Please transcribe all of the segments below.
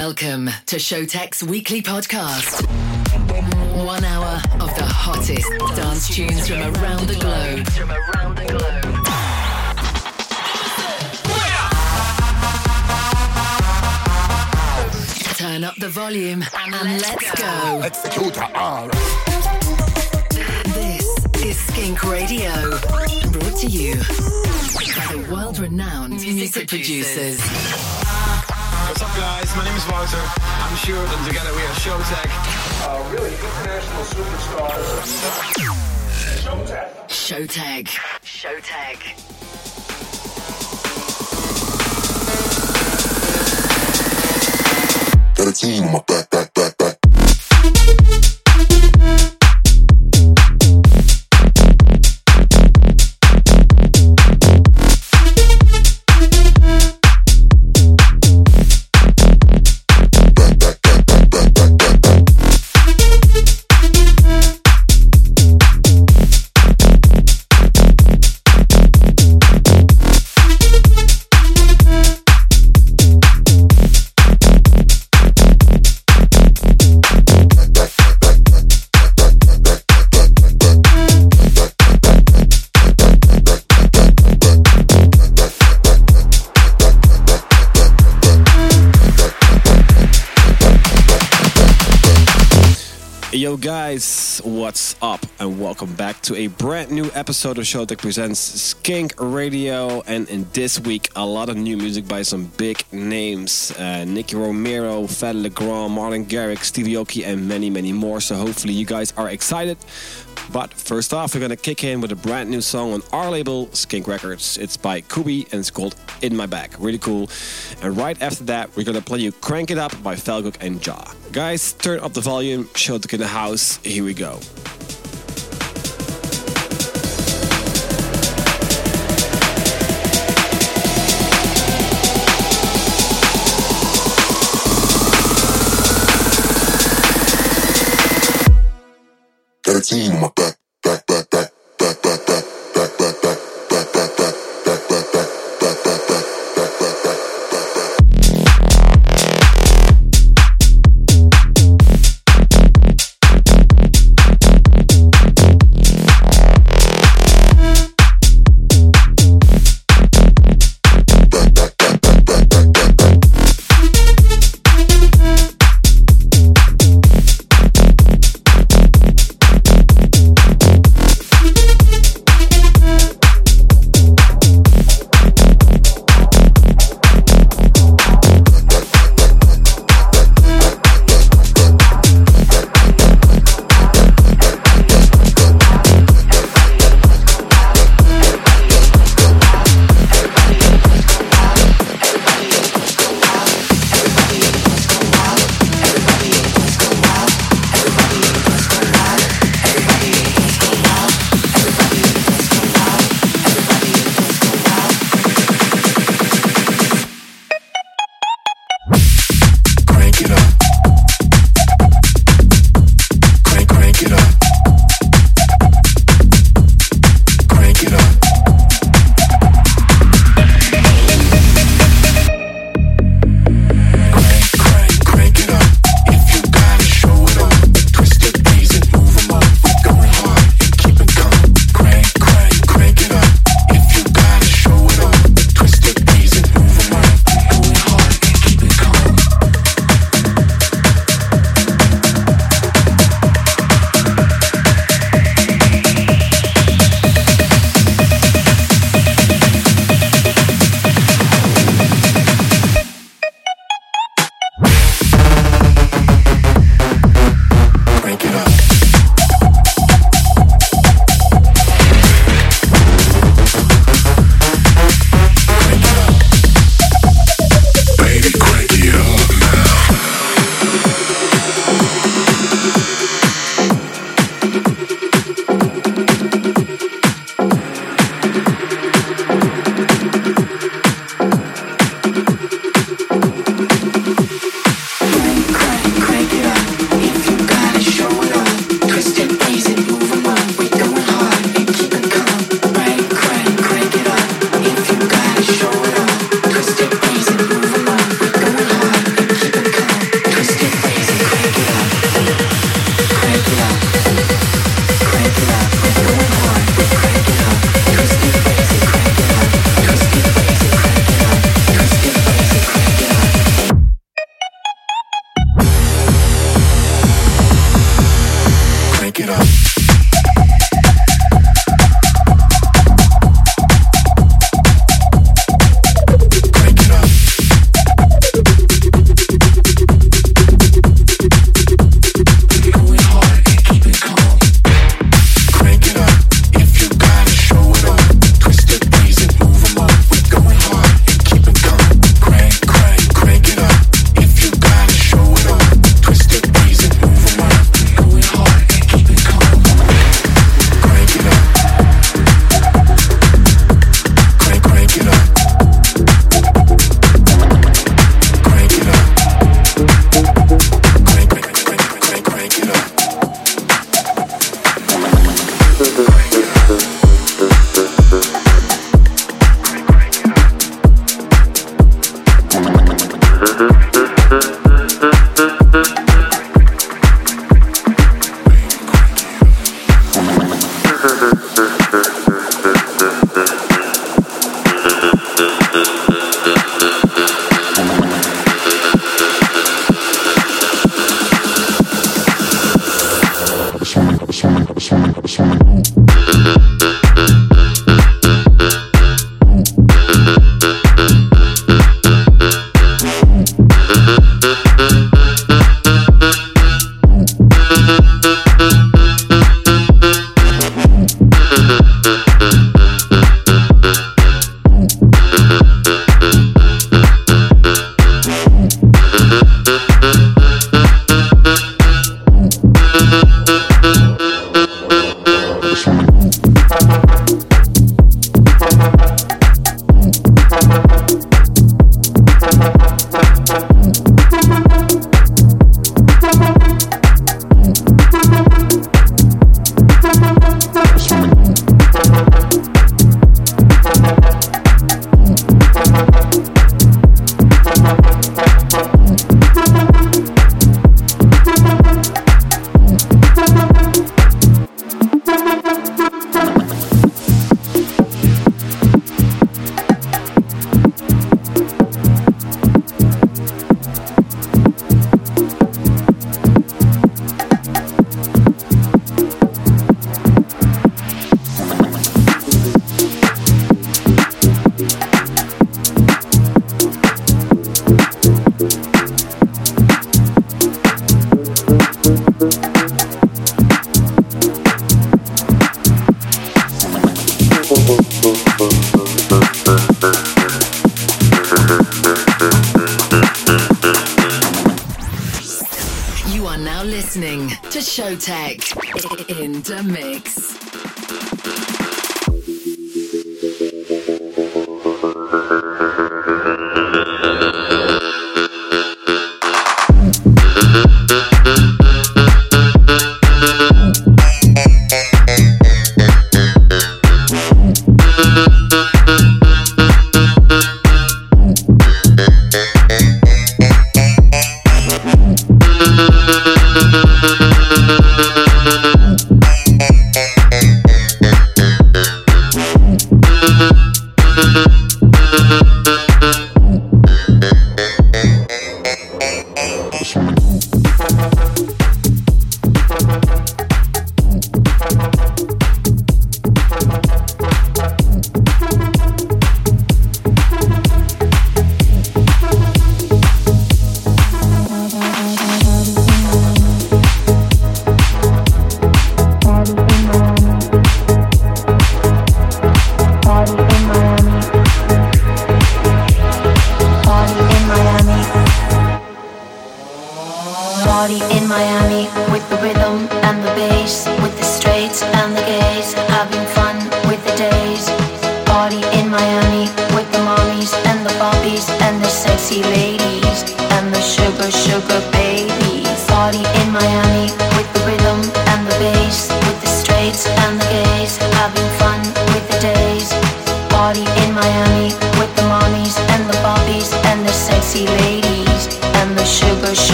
Welcome to Showtek's weekly podcast. One hour of the hottest dance tunes from around the globe. From around the globe. Turn up the volume and let's go. This is Skink Radio, brought to you by the world-renowned music producers. What's up, guys? My name is Wouter. I'm Stuart, and together we are Showtek. uh, really international superstars. Showtek. Showtek. Showtek. Got a team on my back. Guys, what's up? And welcome back to a brand new episode of Showtek Presents Skink Radio. And in this week, a lot of new music by some big names. Uh, Nicky Romero, Fat Legrand, Martin Garrix, Stevie Aoki, and many, many more. So hopefully you guys are excited. But first off, we're gonna kick in with a brand new song on our label, Skink Records. It's by Kubi and it's called In My Bag. Really cool. And right after that, we're gonna play you Crank It Up by Felguk and Jaw. Guys, turn up the volume, Showtek in the house. Here we go. Mundial. Team, my back.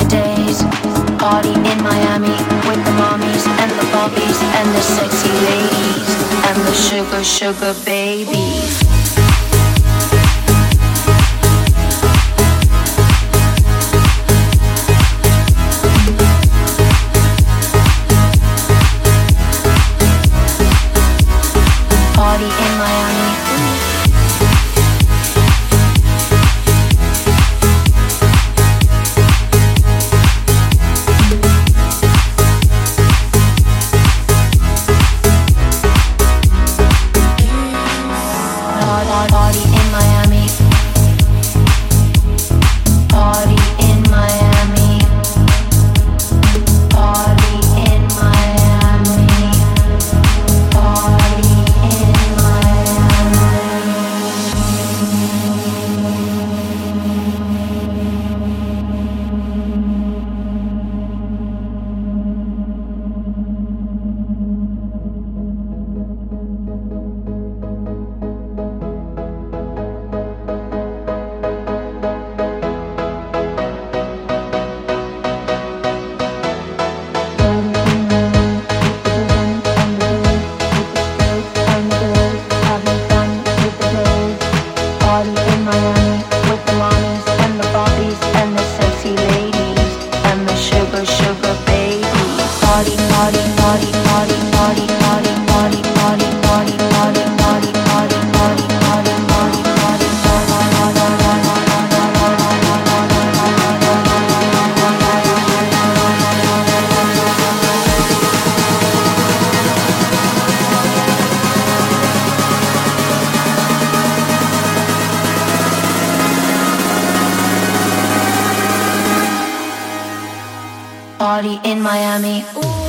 the days. Party in Miami with the mommies and the bobbies and the sexy ladies and the sugar, sugar babies. Miami. Ooh.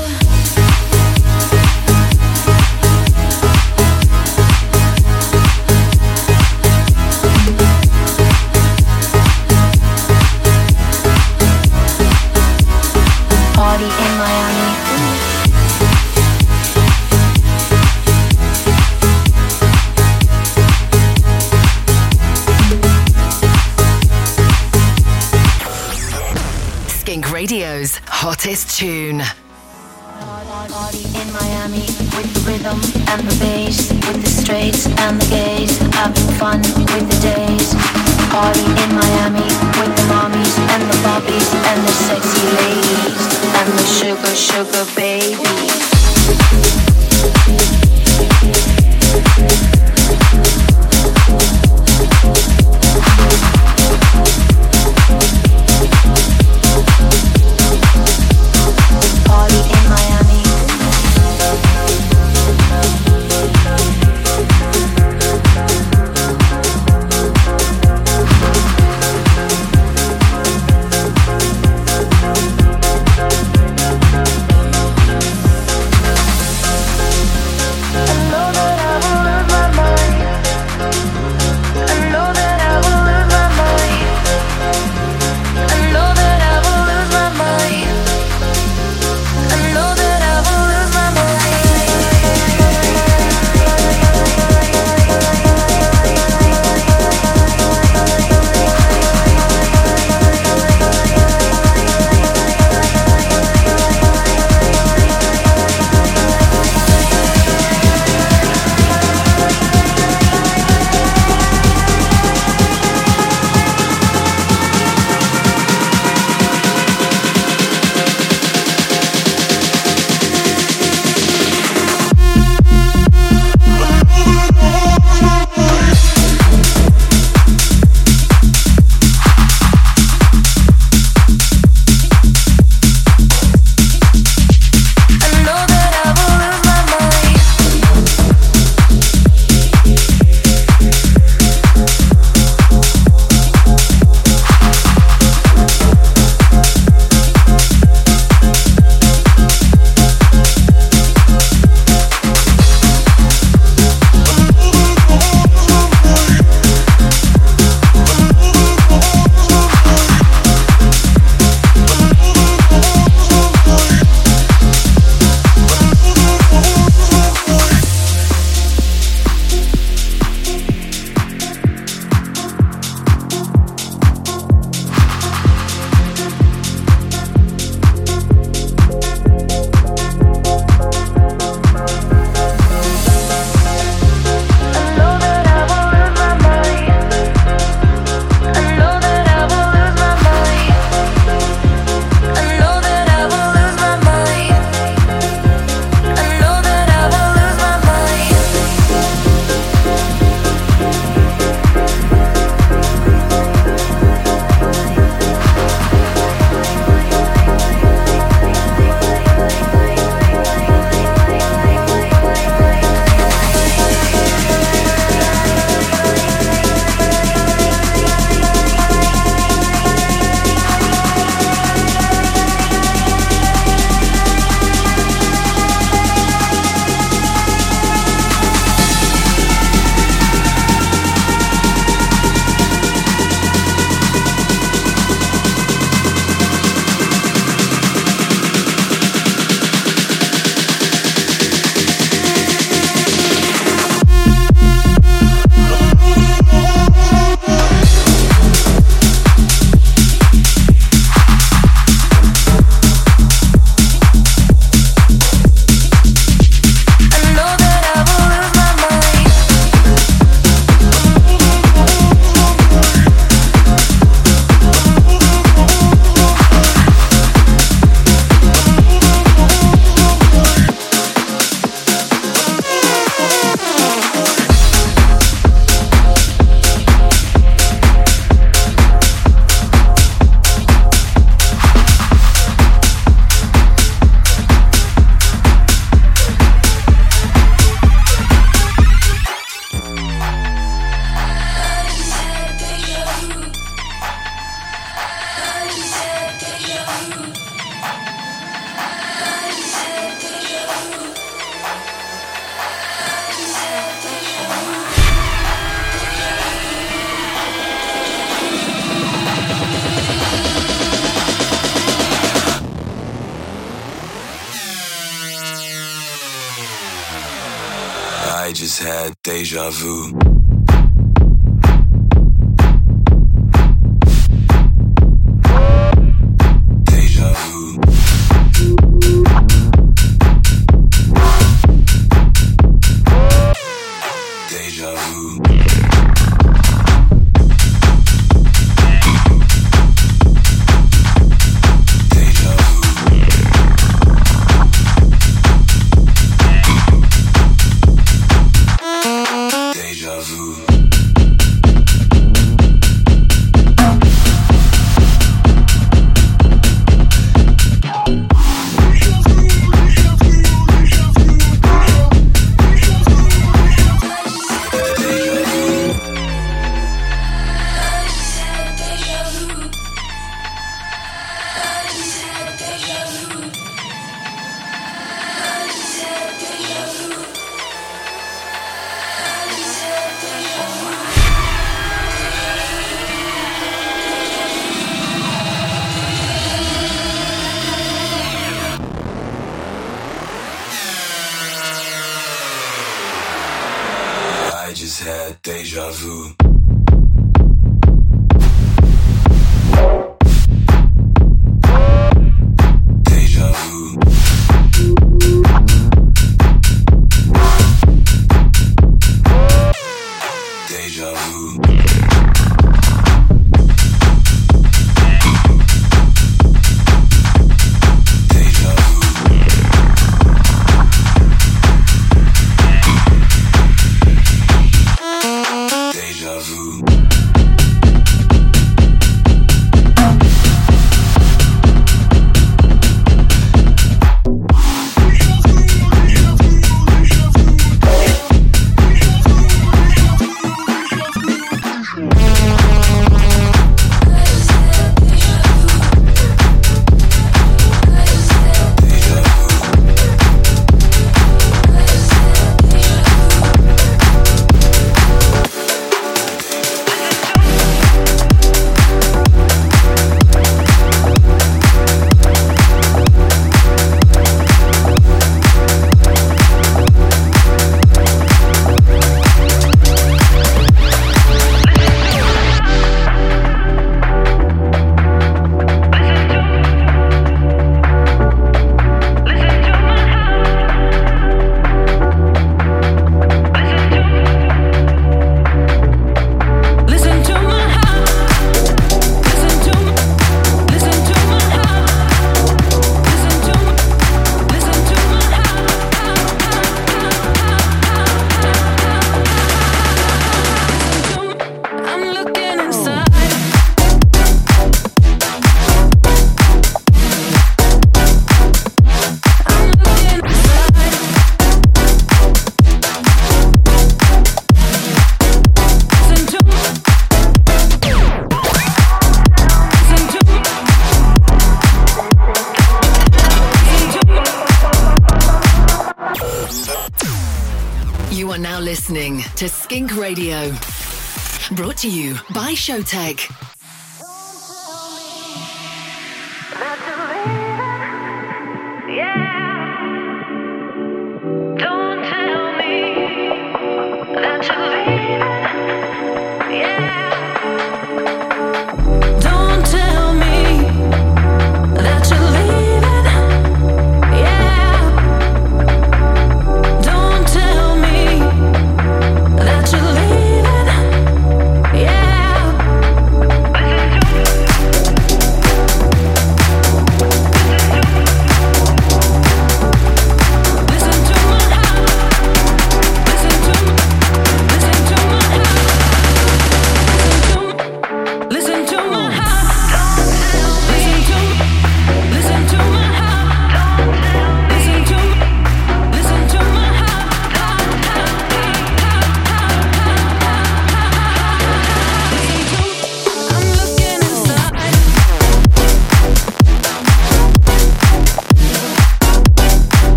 Showtek.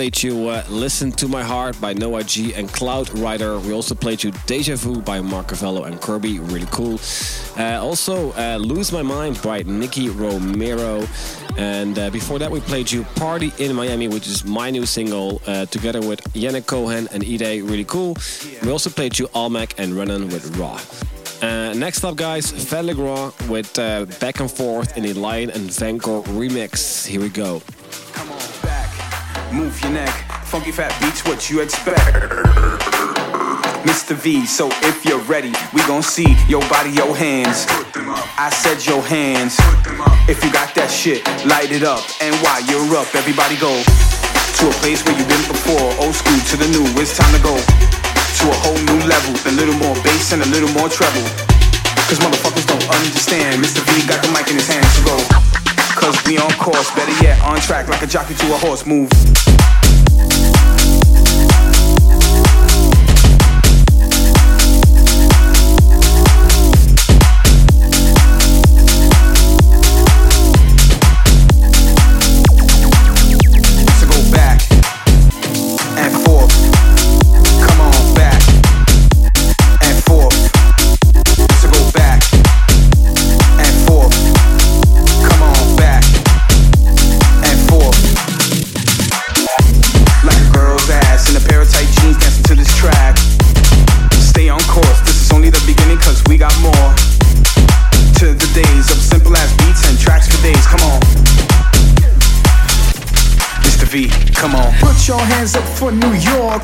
Played you uh, Listen to My Heart by Noah G and Cloud Rider. We also played you Deja Vu by Marcavello and Kirby, really cool. Uh, also, uh, Lose My Mind by Nicky Romero. And uh, before that, we played you Party in Miami, which is my new single, uh, together with Yannick Cohen and Ide, really cool. We also played you Almac and Renan with Raw. Uh, next up, guys, Fed with uh, Back and Forth in a Lion and Vanco remix. Here we go. Move your neck. Funky fat beats, what you expect? Mr. V, so if you're ready, we gon' see your body, your hands. I said your hands. If you got that shit, light it up. And while you're up, everybody go to a place where you've been before. Old school to the new, it's time to go to a whole new level. A little more bass and a little more treble. Cause motherfuckers don't understand. Mr. V got the mic in his hands to go. Cause we on course, better yet, on track like a jockey to a horse. Move. Your hands up for New York.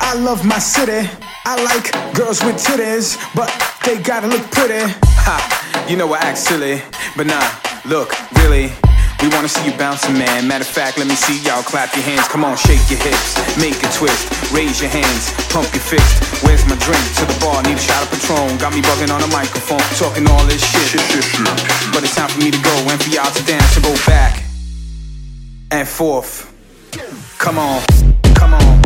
I love my city. I like girls with titties, but they gotta look pretty. Ha, you know I act silly, but nah, look, really. We wanna see you bouncing, man. Matter of fact, let me see y'all clap your hands. Come on, shake your hips, make a twist, raise your hands, pump your fist. Where's my drink? To the bar, need a shot of Patron. Got me bugging on the microphone, talking all this shit. But it's time for me to go and for y'all to dance. So go back and forth. Come on, come on,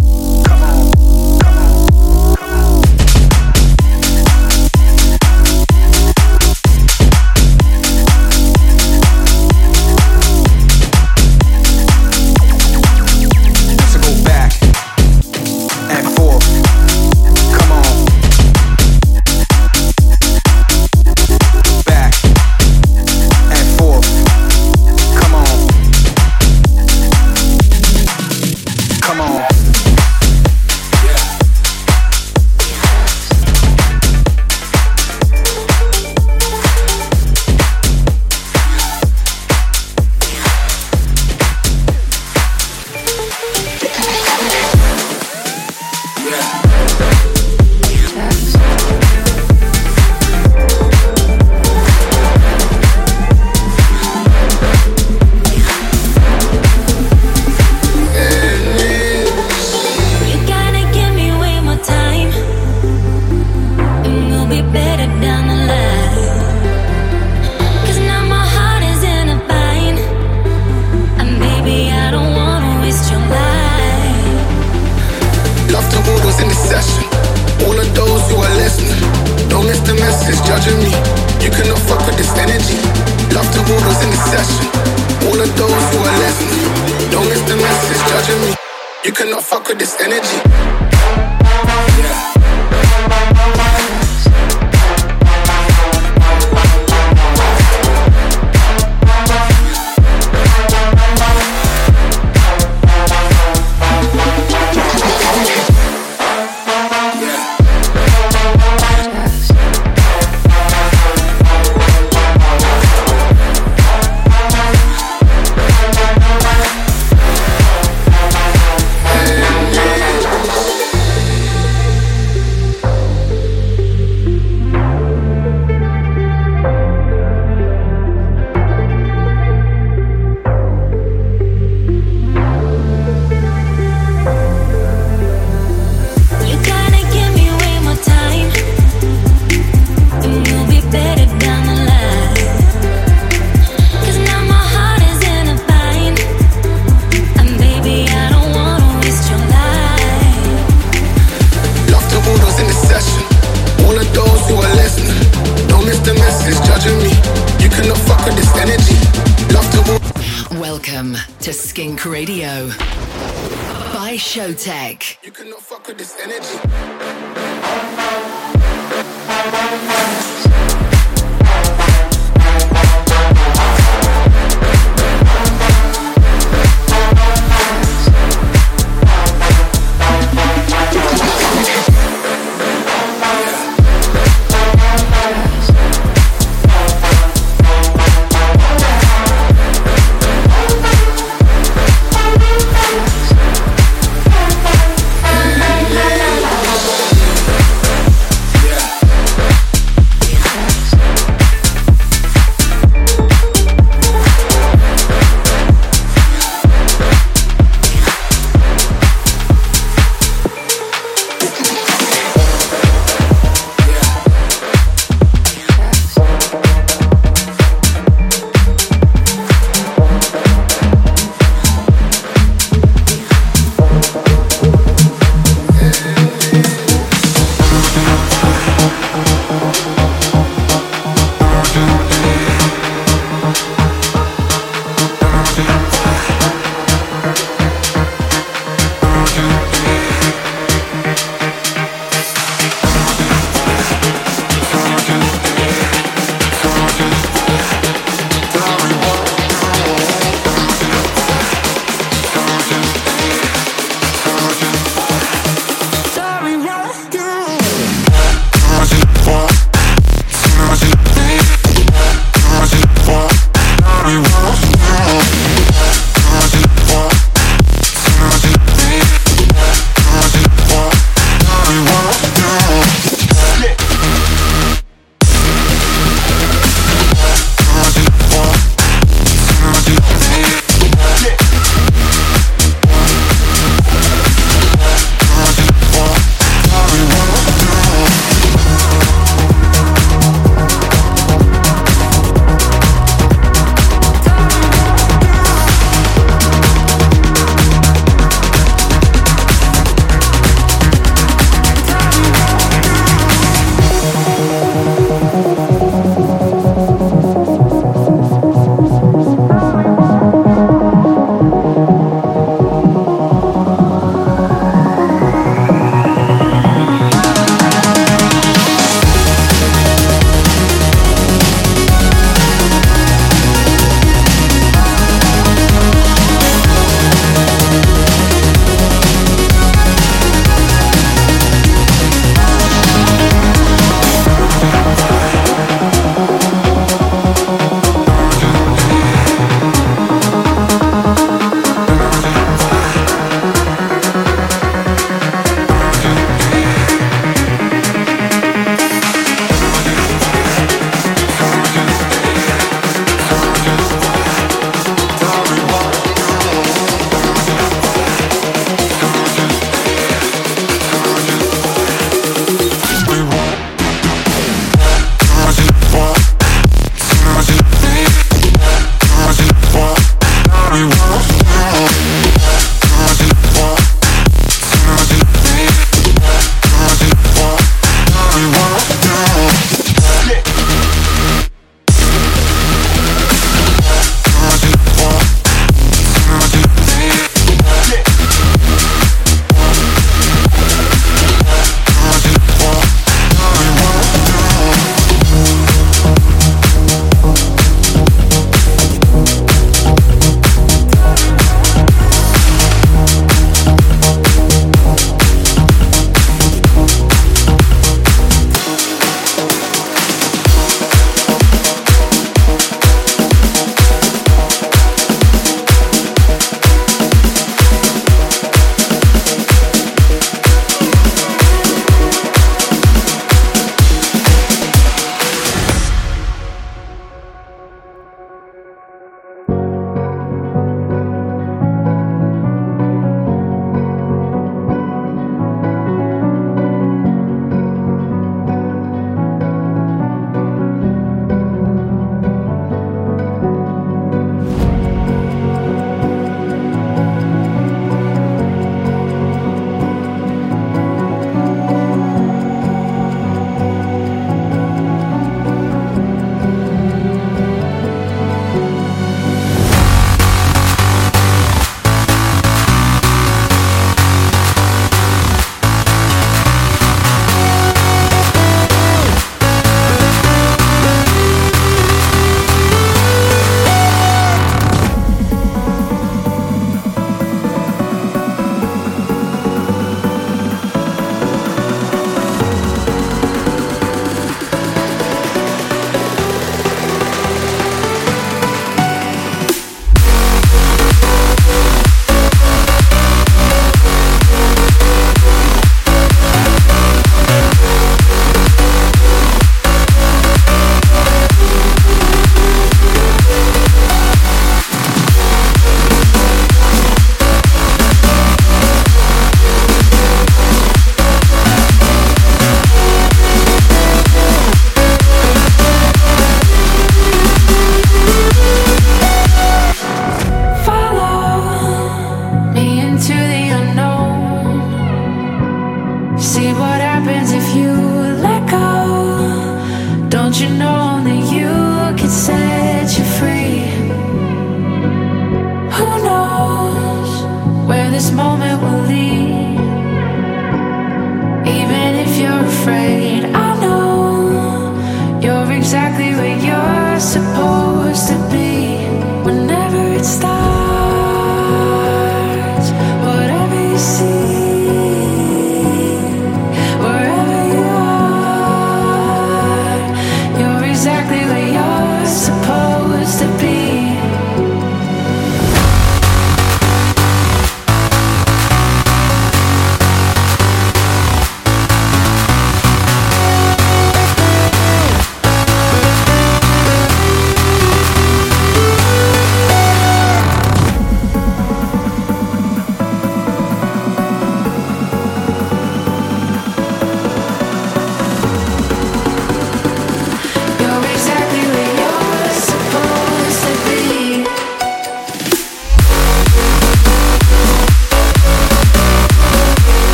by Showtek. You cannot fuck with this energy.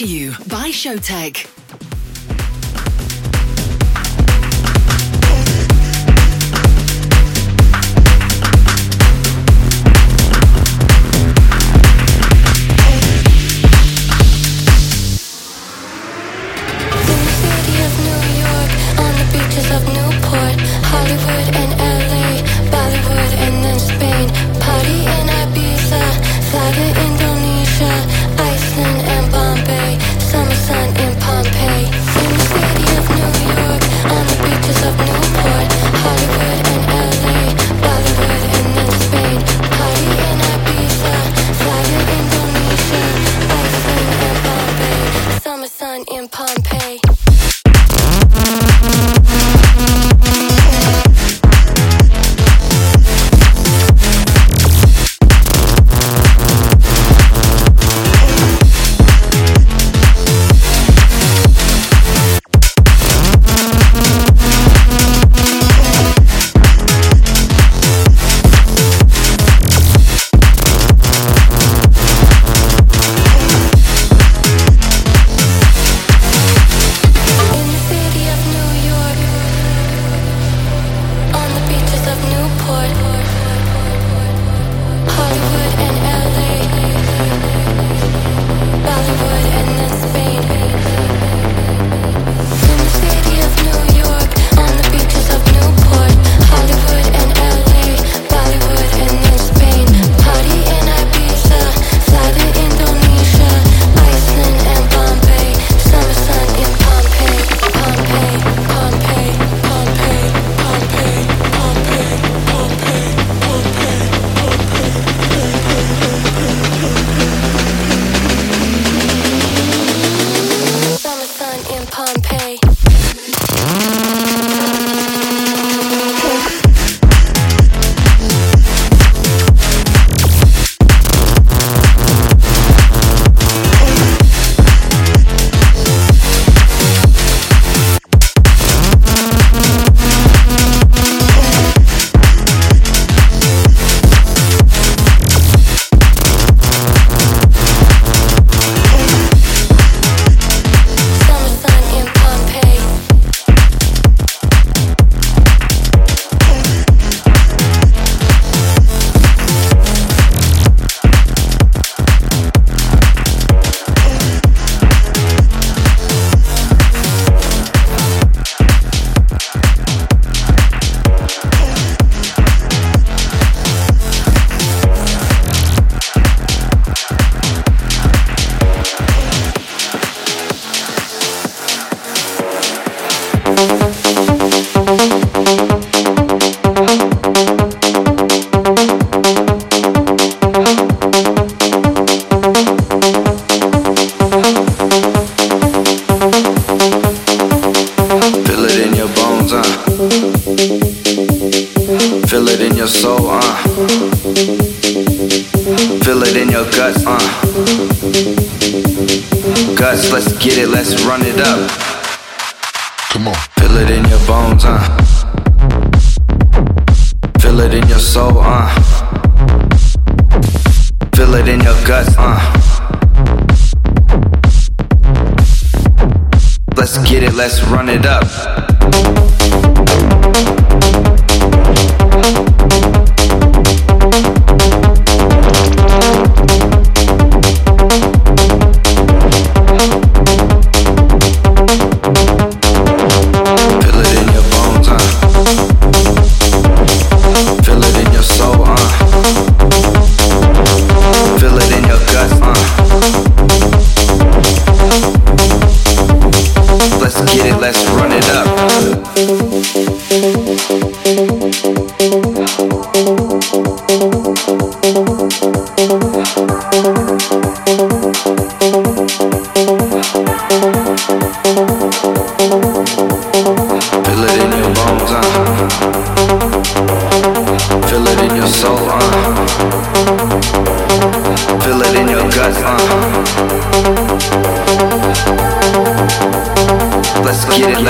To you by Showtek.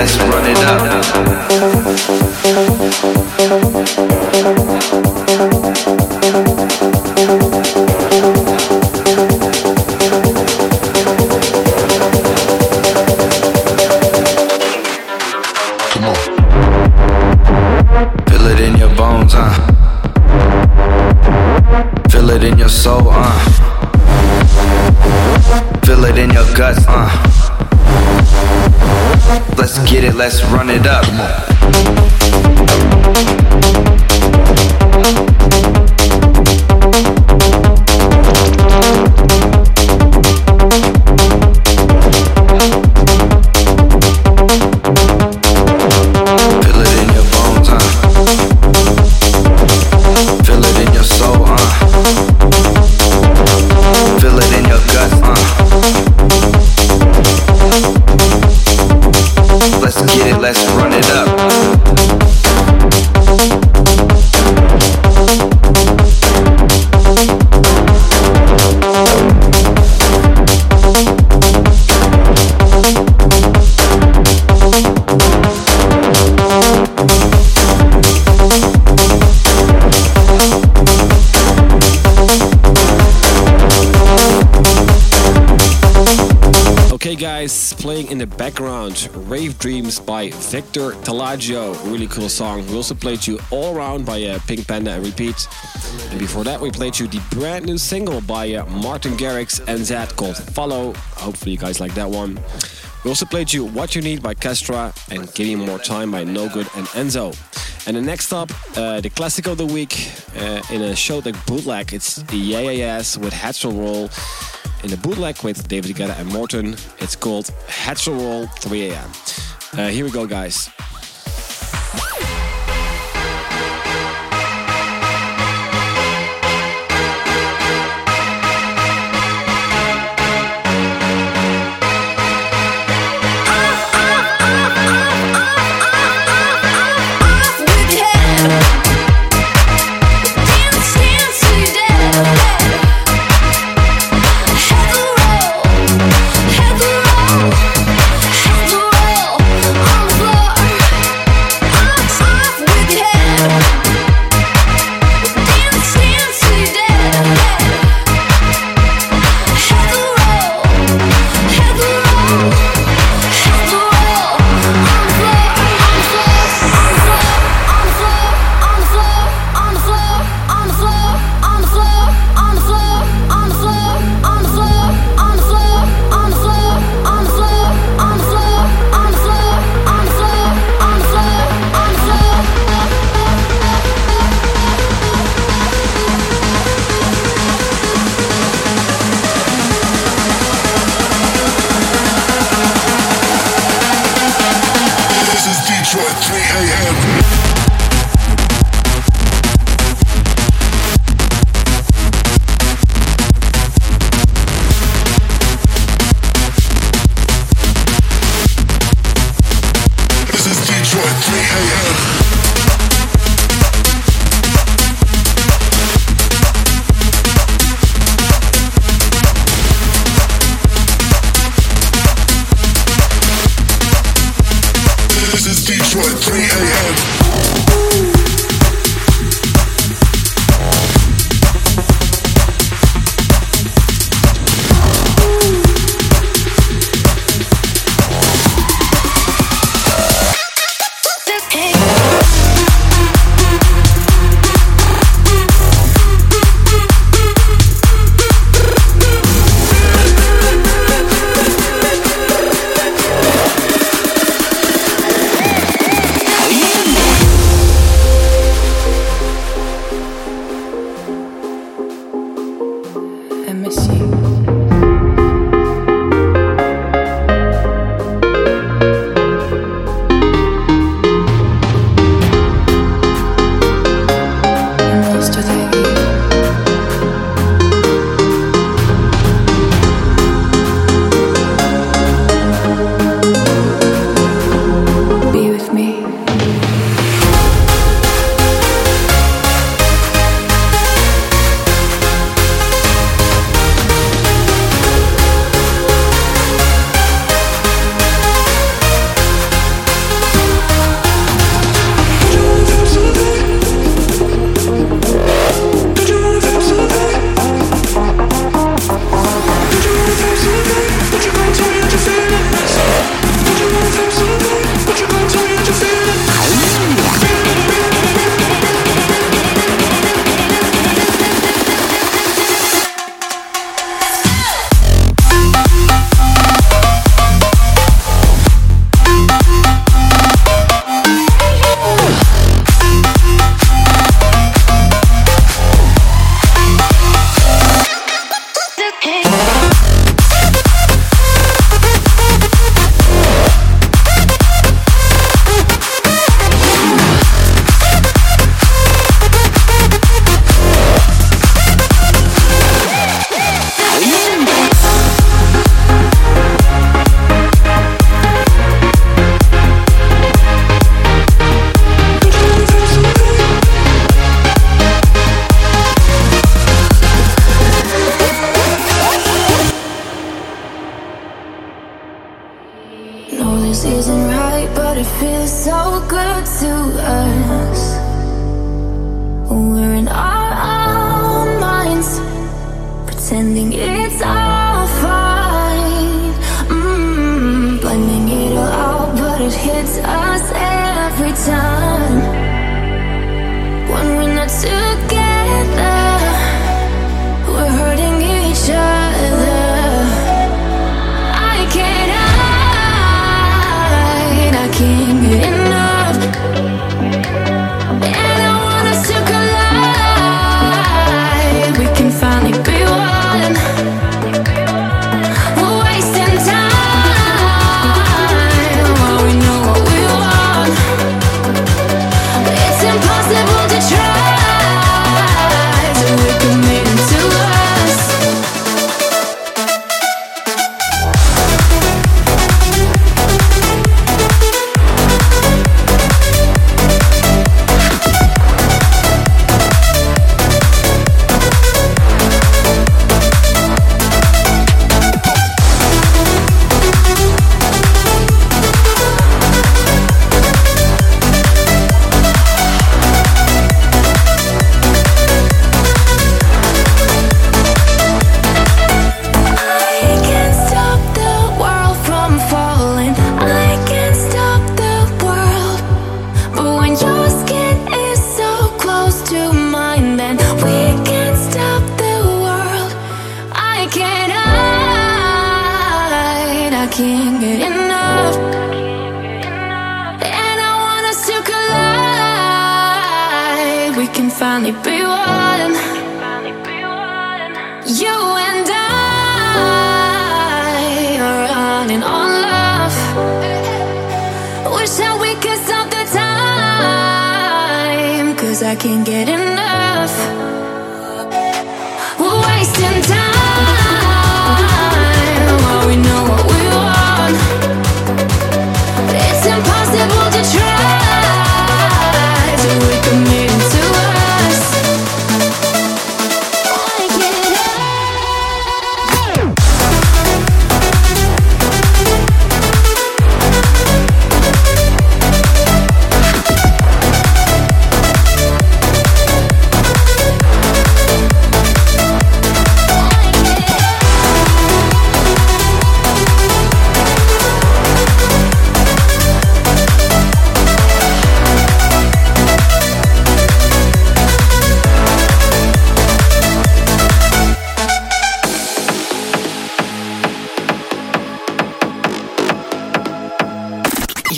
Let's run it up. Rave Dreams by Victor Talaggio. Really cool song. We also played you All Around by uh, Pink Panda and Repeat. And before that, we played you the brand new single by uh, Martin Garrix and Zedd called Follow. Hopefully, you guys like that one. We also played you What You Need by Kestra and Give Me More Time by No Good and Enzo. And the next up, uh, the classic of the week uh, in a show like Bootleg. It's Yeah Yeah Yeahs with Heads Will Roll in the bootleg with David Guetta and MORTEN. It's called Heads Will Roll 3 a.m. Uh, here we go, guys. Detroit 3 a.m.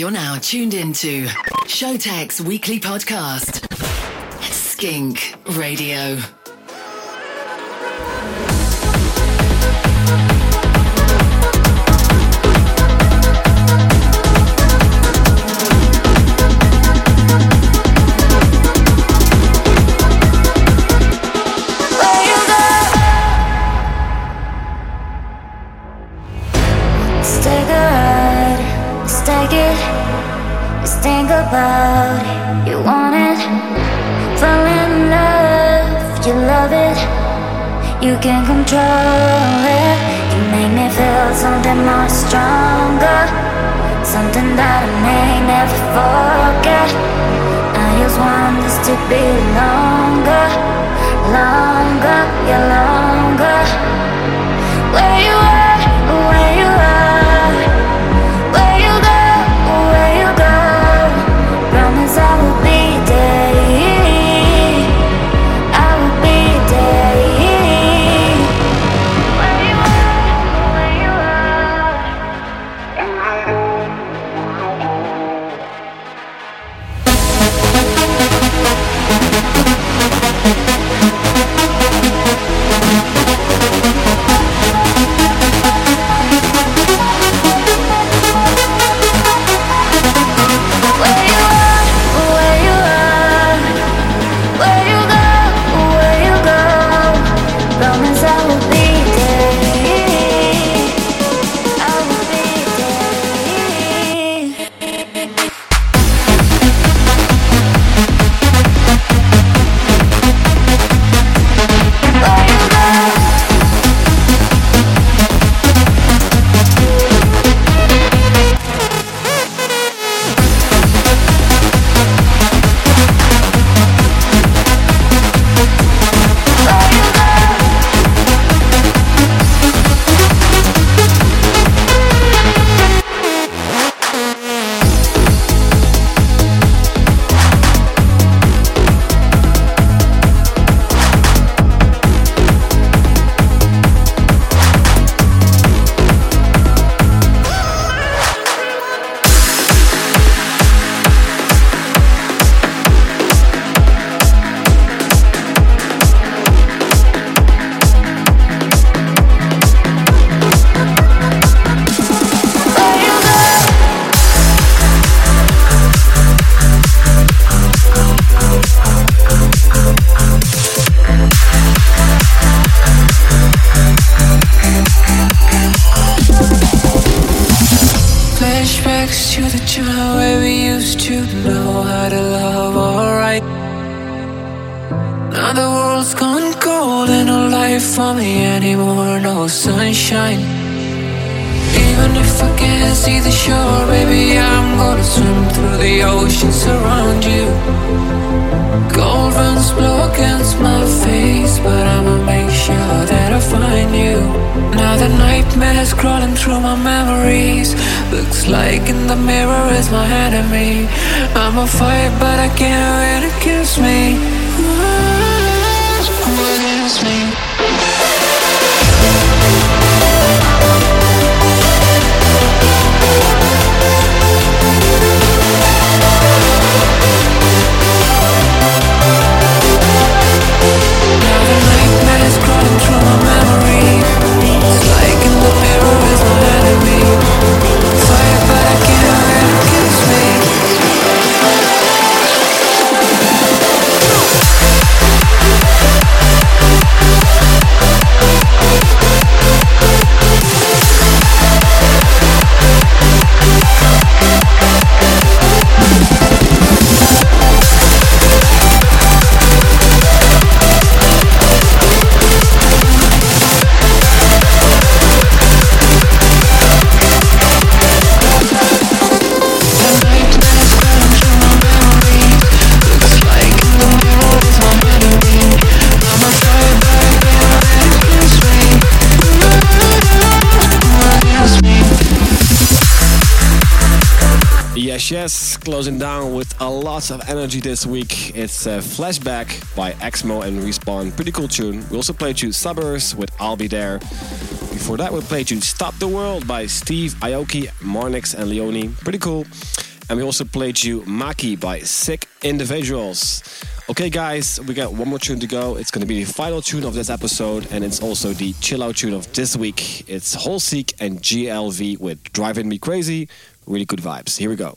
You're now tuned into Showtek's weekly podcast, Skink Radio. forget. I just want this to be lots of energy this week. It's a Flashback by Exmo and Respawn. Pretty cool tune. We also played you Suburbs with I'll Be There. Before that, we played you Stop the World by Steve, Aoki, Marnix, and Leone. Pretty cool. And we also played you Maki by Sick Individuals. Okay, guys, we got one more tune to go. It's going to be the final tune of this episode, and it's also the chill out tune of this week. It's Holseek and GLV with Driving Me Crazy. Really good vibes. Here we go.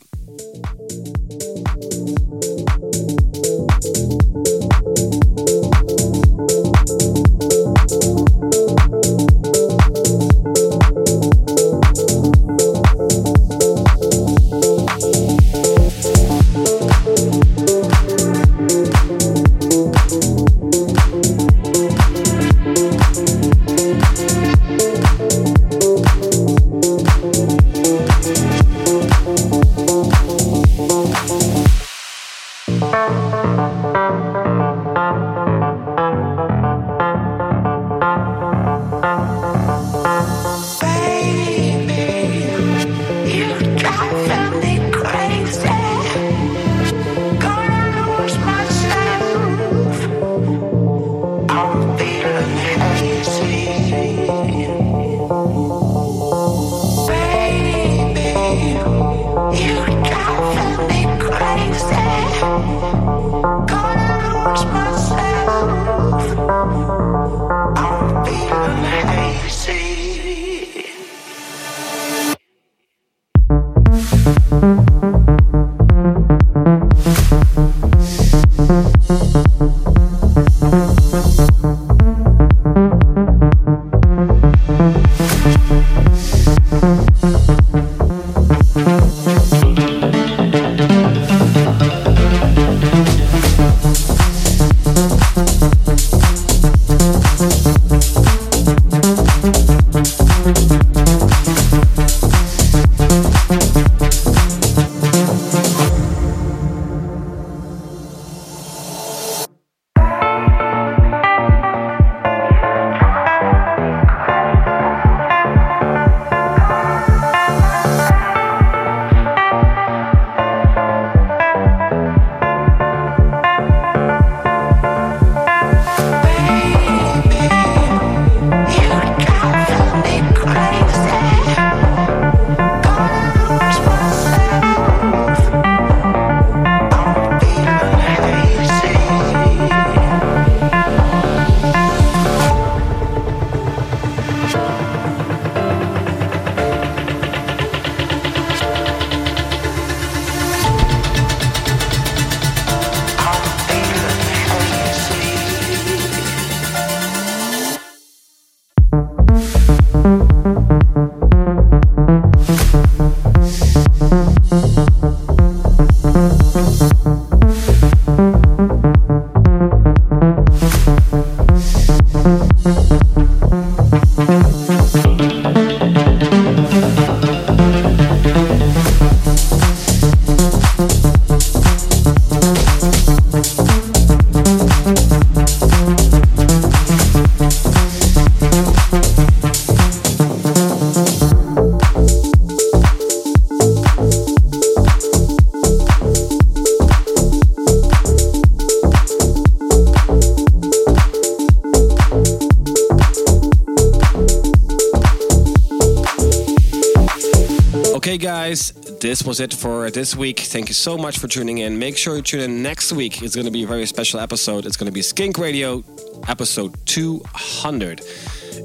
Was it for this week. Thank you so much for tuning in. Make sure you tune in next week. It's going to be a very special episode. It's going to be Skink Radio episode 200.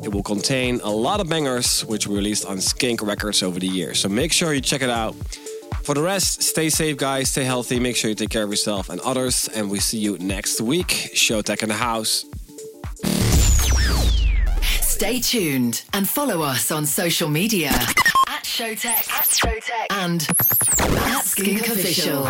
It will contain a lot of bangers which were released on Skink Records over the years. So make sure you check it out. For the rest, stay safe, guys. Stay healthy. Make sure you take care of yourself and others. And we see you next week. Showtek in the house. Stay tuned and follow us on social media at Showtek, at Showtek, and Official.